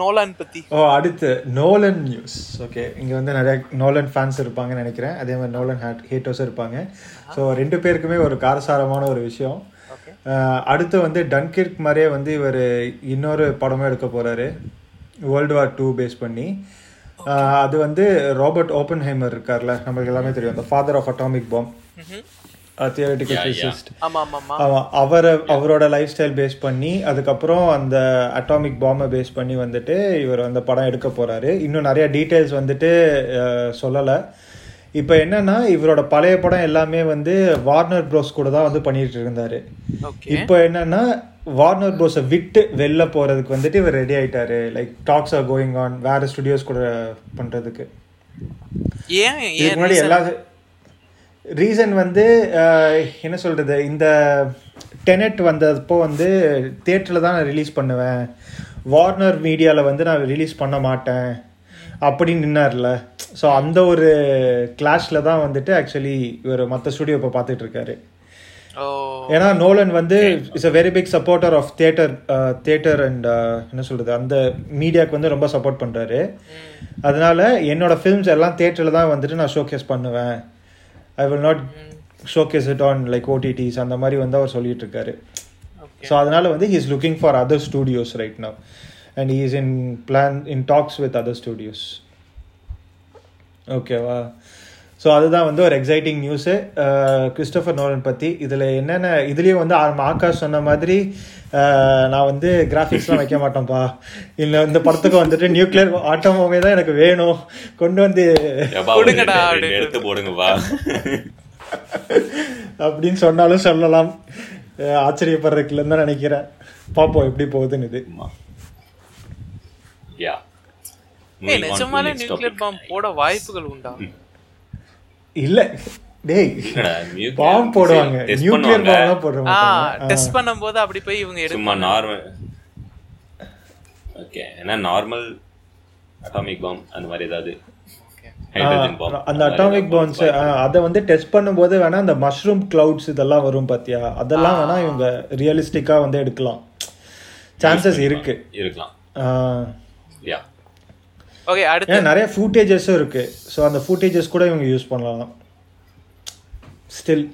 Nolan பத்தி. ஓ அடுத்து Nolan news okay இங்கே வந்து நிறைய நோலன் ஃபேன்ஸ் இருப்பாங்கன்னு நினைக்கிறேன். அதே மாதிரி நோலன் ஹேட் ஹேட்டர்ஸும் இருப்பாங்க. ஸோ ரெண்டு பேருக்குமே ஒரு காரசாரமான ஒரு விஷயம். அடுத்து வந்து டன்கிர்க் மாதிரியே வந்து இவர் இன்னொரு படமும் எடுக்க போகிறாரு வேர்ல்டு வார் டூ பேஸ் பண்ணி. அது வந்து ராபர்ட் ஓப்பன் ஹேமர் இருக்கார்ல. நம்மளுக்கு எல்லாமே தெரியும். அந்த father of atomic bomb theoretical physicist ஆமா ஆமா ஆமா அவ- அவரை அவரோட லைஃப் ஸ்டைல் பேஸ் பண்ணி அதுக்கப்புறம் அந்த அட்டாமிக் பாம்பை பேஸ் பண்ணி வந்துட்டு இவர் அந்த படம் எடுக்க போறாரு. இன்னும் நிறைய டீட்டெயில்ஸ் வந்துட்டு சொல்லலை. இப்போ என்னன்னா இவரோட பழைய படம் எல்லாமே வந்து வார்னர் ப்ரோஸ் கூட தான் வந்து பண்ணிட்டு இருந்தாரு. ஓகே இப்போ என்னன்னா வார்னர் ப்ரோஸை விட்டு வெளில போறதுக்கு வந்துட்டு இவர் ரெடி ஆயிட்டாரு. Like talks are going on வேற ஸ்டுடியோஸ் கூட பண்றதுக்கு. ஏன் இதுக்கு ஏன் முன்னாடி எல்லா ரீசன் வந்து என்ன சொல்றது இந்த டெனட் வந்தப்போ வந்து தியேட்டரில் தான் நான் ரிலீஸ் பண்ணுவேன். வார்னர் மீடியாவில் வந்து நான் ரிலீஸ் பண்ண மாட்டேன். அப்படின்னு நின்னார்ல. ஸோ அந்த ஒரு கிளாஷில் தான் வந்துட்டு ஆக்சுவலி இவர் மற்ற ஸ்டுடியோ இப்போ பார்த்துட்டு இருக்காரு ஏன்னா நோலன் வந்து is a very big supporter of theatre theatre and என்ன சொல்றது அந்த மீடியாவுக்கு வந்து ரொம்ப சப்போர்ட் பண்றாரு. அதனால என்னோட ஃபிலிம்ஸ் எல்லாம் தியேட்டரில் தான் வந்துட்டு நான் ஷோகேஸ் பண்ணுவேன். I will not showcase it on like OTTs அந்த மாதிரி வந்து அவர் சொல்லிட்டு இருக்காரு ஓகே ஸோ அதனால வந்து he is looking for other studios right now and he is in plan in talks with other studios ஓகேவா ஸோ அதுதான் வந்து ஒரு எக்ஸைட்டிங் நியூஸு கிறிஸ்டோஃபர் நோலன் பற்றி இதில் என்னென்ன இதுலேயும் வந்து ஆ- ஆகாஷ் சொன்ன மாதிரி நான் வந்து கிராஃபிக்ஸ்லாம் வைக்க மாட்டேன்ப்பா இல்லை இந்த படத்துக்கு வந்துட்டு நியூக்ளியர் ஆட்டோமோவே தான் எனக்கு வேணும். கொண்டு வந்து எடுத்து போடுங்கப்பா. அப்படின்னு சொன்னாலும் சொல்லலாம். ஆச்சரியப்படுறதுக்குலன்னு தான் நினைக்கிறேன். பார்ப்போம் எப்படி போகுதுன்னு இது. நிஜமாலே நியூக்ளியர் பாம் போட வாய்ப்புகள் உண்டா? இல்ல. டேய் பாம் போடுவாங்க. நியூக்ளியர் பாம்லாம் போட ஆ மாட்டாங்க டெஸ்ட் பண்ணும்போது அப்படி போய் இவங்க சும்மா எடுப்பாங்க. நார்மல் ஓகே ஏன்னா நார்மல் அட்டாமிக் பாம் அந்த மாதிரி ஏதாவது. அந்த அட்டாமிக் பாம்ஸ் அதை வந்து டெஸ்ட் பண்ணும்போது வேணா அந்த மஷ்ரூம் கிளவுட்ஸ் இதெல்லாம் வரும் பாத்தியா? அதெல்லாம் வேணா இவங்க ரியலிஸ்டிக்கா வந்து எடுக்கலாம். சான்சஸ் இருக்கு. இருக்கலாம். யா ஓகே அடுத்து. நிறைய ஃபூட்டேஜஸும் இருக்கு. ஸோ அந்த ஃபூட்டேஜஸ் கூட இவங்க யூஸ் பண்ணலாம். ஸ்டில்